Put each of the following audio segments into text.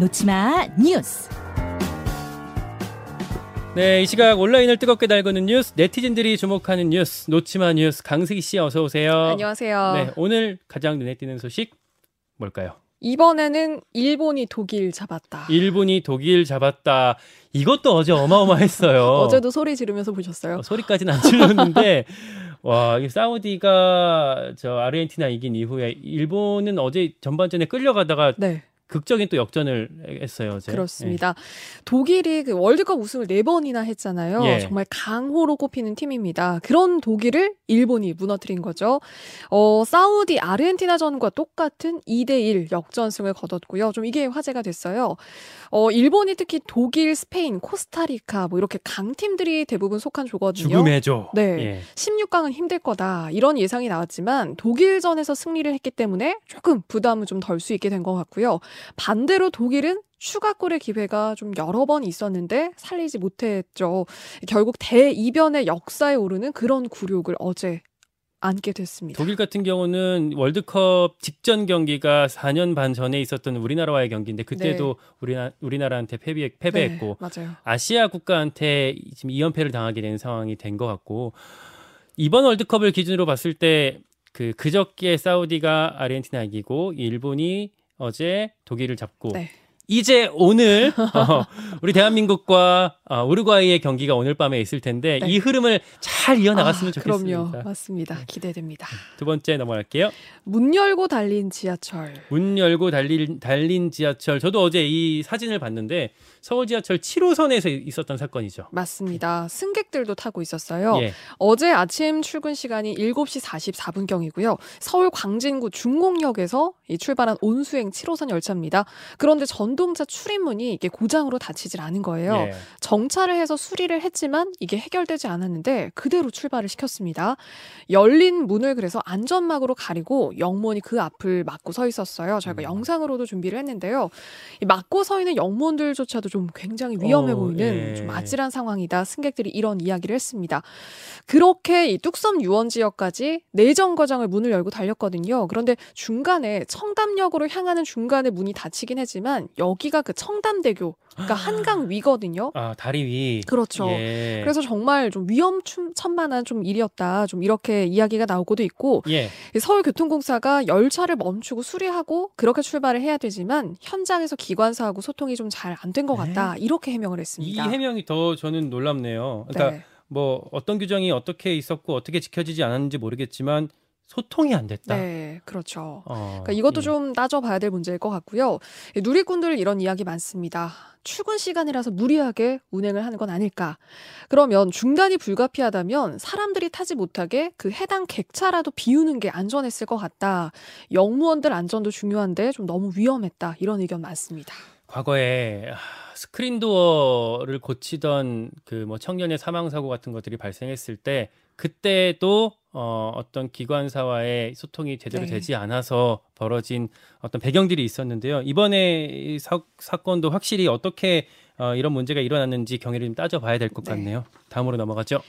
놓치마 뉴스. 네, 이 시각 온라인을 뜨겁게 달구는 뉴스, 네티즌들이 주목하는 뉴스, 놓치마 뉴스 강승희 씨 어서 오세요. 안녕하세요. 네, 오늘 가장 눈에 띄는 소식 뭘까요? 이번에는 일본이 독일 잡았다. 일본이 독일 잡았다. 이것도 어제 어마어마했어요. 어제도 소리 지르면서 보셨어요? 어, 소리까지는 안 질렀는데 와, 이 사우디가 저 아르헨티나 이긴 이후에 일본은 어제 전반전에 끌려가다가 네. 극적인 또 역전을 했어요. 어제. 그렇습니다. 독일이 그 월드컵 우승을 네 번이나 했잖아요. 예. 정말 강호로 꼽히는 팀입니다. 그런 독일을 일본이 무너뜨린 거죠. 어, 사우디 아르헨티나전과 똑같은 2대1 역전승을 거뒀고요. 좀 이게 화제가 됐어요. 어, 일본이 특히 독일, 스페인, 코스타리카 뭐 이렇게 강팀들이 대부분 속한 조거든요. 죽음의 조. 네. 예. 16강은 힘들 거다. 이런 예상이 나왔지만 독일전에서 승리를 했기 때문에 조금 부담은 좀덜 수 있게 된 것 같고요. 반대로 독일은 추가골의 기회가 좀 여러 번 있었는데 살리지 못했죠. 결국 대이변의 역사에 오르는 그런 굴욕을 어제 안게 됐습니다. 독일 같은 경우는 월드컵 직전 경기가 4년 반 전에 있었던 우리나라와의 경기인데 그때도 우리나, 우리나라한테 패배, 패배했고 네. 아시아 국가한테 지금 2연패를 당하게 된 상황이 된 것 같고 이번 월드컵을 기준으로 봤을 때 그 그저께 사우디가 아르헨티나 이기고 일본이 어제 독일을 잡고 네. 이제 오늘 어, 우리 대한민국과 어, 우루과이의 경기가 오늘 밤에 있을 텐데 네. 이 흐름을 잘 이어나갔으면 아, 좋겠습니다. 그럼요. 맞습니다. 기대됩니다. 두 번째 넘어갈게요. 문 열고 달린 지하철. 문 열고 달린, 달린 지하철. 저도 어제 이 사진을 봤는데 서울 지하철 7호선에서 있었던 사건이죠. 맞습니다. 승객들도 타고 있었어요. 예. 어제 아침 출근 시간이 7시 44분경이고요. 서울 광진구 중곡역에서 이 출발한 온수행 7호선 열차입니다. 그런데 전 동차 출입문이 이게 고장으로 닫히질 않은 거예요. 예. 정차를 해서 수리를 했지만 이게 해결되지 않았는데 그대로 출발을 시켰습니다. 열린 문을 그래서 안전막으로 가리고 영무원이 그 앞을 막고 서 있었어요. 저희가 음. 영상으로도 준비를 했는데요. 이 막고 서 있는 영무원들조차도 좀 굉장히 위험해 어, 보이는 예. 좀 아찔한 상황이다. 승객들이 이런 이야기를 했습니다. 그렇게 이 뚝섬 유원 지역까지 내정 거장을 문을 열고 달렸거든요. 그런데 중간에 청담역으로 향하는 중간에 문이 닫히긴 했지만 여기가 그 청담대교, 그러니까 한강 위거든요. 아, 다리 위. 그렇죠. 예. 그래서 정말 좀 위험천만한 좀 일이었다. 좀 이렇게 이야기가 나오고도 있고 예. 이 서울교통공사가 열차를 멈추고 수리하고 그렇게 출발을 해야 되지만 현장에서 기관사하고 소통이 좀 잘 안 된 것 같다. 이렇게 해명을 이 했습니다. 해명이 더 저는 놀랍네요. 그러니까 네. 뭐 어떤 규정이 어떻게 있었고 어떻게 지켜지지 않았는지 모르겠지만 소통이 안 됐다. 네, 그렇죠. 어, 그러니까 이것도 예. 좀 따져봐야 될 문제일 것 같고요. 이 누리꾼들 이런 이야기 많습니다. 출근 시간이라서 무리하게 운행을 하는 건 아닐까. 그러면 중단이 불가피하다면 사람들이 타지 못하게 그 해당 객차라도 비우는 게 안전했을 것 같다. 영무원들 안전도 중요한데 좀 너무 위험했다. 이런 의견 많습니다. 과거에 아, 스크린 도어를 고치던 그 뭐 청년의 사망 사고 같은 것들이 발생했을 때 그때도 어, 어떤 기관사와의 소통이 제대로 네. 되지 않아서 벌어진 어떤 배경들이 있었는데요. 이번에 이 사, 사건도 확실히 어떻게 어, 이런 문제가 일어났는지 경위를 좀 따져봐야 될것 네. 같네요. 다음으로 넘어가죠.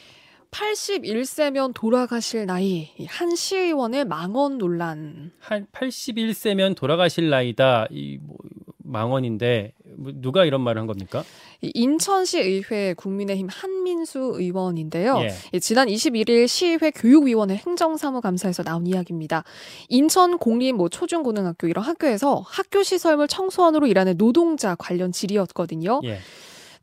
81세면 돌아가실 나이, 이한 시의원의 망언 논란. 한 81세면 돌아가실 나이다. 이 뭐, 망언인데 뭐, 누가 이런 말을 한 겁니까? 이 인천시 의회 국민의힘 한민수 의원인데요. 예. 예, 지난 21일 시의회 교육위원회 행정사무감사에서 나온 이야기입니다. 인천 공립 뭐 초중고등학교 이런 학교에서 학교 시설물 청소원으로 일하는 노동자 관련 질의였거든요. 예.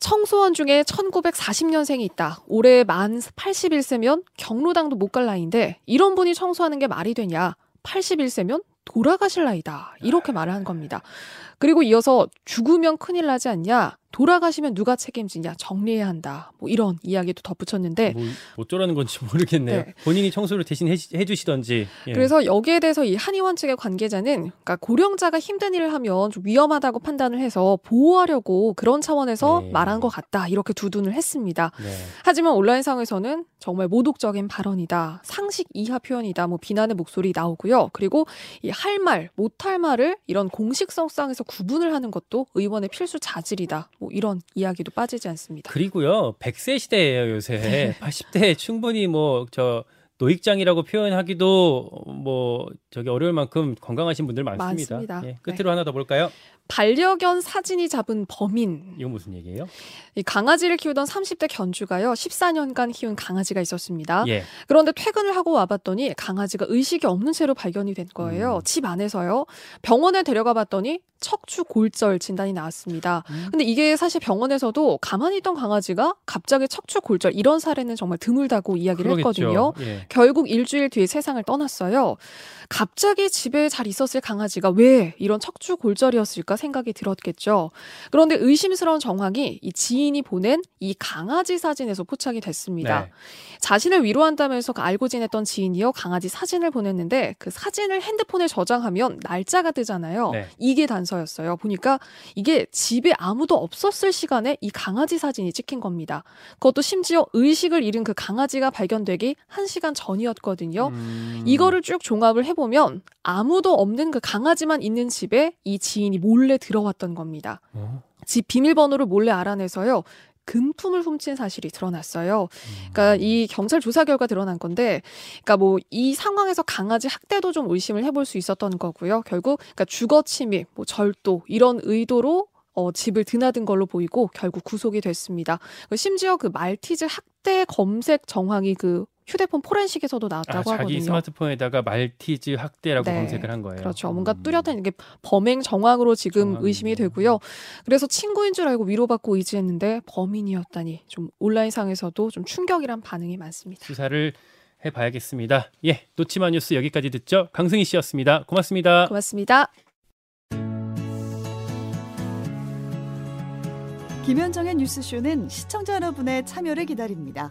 청소원 중에 1940년생이 있다. 올해 만 81세면 경로당도 못 갈 나이인데 이런 분이 청소하는 게 말이 되냐? 81세면 돌아가실 나이다. 이렇게 말을 한 겁니다. 그리고 이어서 죽으면 큰일 나지 않냐? 돌아가시면 누가 책임지냐? 정리해야 한다. 뭐 이런 이야기도 덧붙였는데 뭐 어쩌라는 건지 모르겠네요. 네. 본인이 청소를 대신 해, 해주시던지. 예. 그래서 여기에 대해서 이 한의원 측의 관계자는 그러니까 고령자가 힘든 일을 하면 좀 위험하다고 판단을 해서 보호하려고 그런 차원에서 네. 말한 것 같다. 이렇게 두둔을 했습니다. 네. 하지만 온라인상에서는 정말 모독적인 발언이다. 상식 이하 표현이다. 뭐 비난의 목소리 나오고요. 그리고 이 할 말, 못할 말을 이런 공식성상에서 구분을 하는 것도 의원의 필수 자질이다. 뭐 이런 이야기도 빠지지 않습니다. 그리고요, 100세 시대예요 요새. 80대 충분히 뭐저 노익장이라고 표현하기도 뭐 저기 어려울 만큼 건강하신 분들 많습니다. 많습니다. 예, 끝으로 하나 더 볼까요? 반려견 사진이 잡은 범인. 이건 무슨 얘기예요? 이 강아지를 키우던 30대 견주가요. 14년간 키운 강아지가 있었습니다. 예. 그런데 퇴근을 하고 와봤더니 강아지가 의식이 없는 채로 발견이 된 거예요. 음. 집 안에서요. 병원에 데려가 봤더니 척추 골절 진단이 나왔습니다. 음. 근데 이게 사실 병원에서도 가만히 있던 강아지가 갑자기 척추 골절 이런 사례는 정말 드물다고 이야기를 했거든요. 그러겠죠. 예. 결국 일주일 뒤에 세상을 떠났어요. 갑자기 집에 잘 있었을 강아지가 왜 이런 척추 골절이었을까 생각이 들었겠죠. 그런데 의심스러운 정황이 이 지인이 보낸 이 강아지 사진에서 포착이 됐습니다. 네. 자신을 위로한다면서 그 알고 지냈던 지인이요 강아지 사진을 보냈는데 그 사진을 핸드폰에 저장하면 날짜가 뜨잖아요. 네. 이게 단 서였어요. 보니까 이게 집에 아무도 없었을 시간에 이 강아지 사진이 찍힌 겁니다. 그것도 심지어 의식을 잃은 그 강아지가 발견되기 1시간 전이었거든요. 음. 이거를 쭉 종합을 해보면 아무도 없는 그 강아지만 있는 집에 이 지인이 몰래 들어왔던 겁니다. 어? 집 비밀번호를 몰래 알아내서요. 금품을 훔친 사실이 드러났어요. 음. 그러니까 이 경찰 조사 결과 드러난 건데, 그러니까 뭐 이 상황에서 강아지 학대도 좀 의심을 해볼 수 있었던 거고요. 결국 그러니까 주거 침입, 뭐 절도 이런 의도로 어, 집을 드나든 걸로 보이고 결국 구속이 됐습니다. 심지어 그 말티즈 학대 검색 정황이 그 휴대폰 포렌식에서도 아, 나왔다고 자기 하거든요. 스마트폰에다가 말티즈 학대라고 네. 검색을 한 거예요. 그렇죠. 뭔가 음. 뚜렷한 이게 범행 정황으로 지금 정황이네요. 의심이 되고요. 그래서 친구인 줄 알고 위로받고 의지했는데 범인이었다니 좀 온라인상에서도 좀 충격이란 반응이 많습니다. 수사를 해봐야겠습니다. 예, 놓치마 뉴스 여기까지 듣죠. 강승희 씨였습니다. 고맙습니다. 고맙습니다. 김현정의 뉴스쇼는 시청자 여러분의 참여를 기다립니다.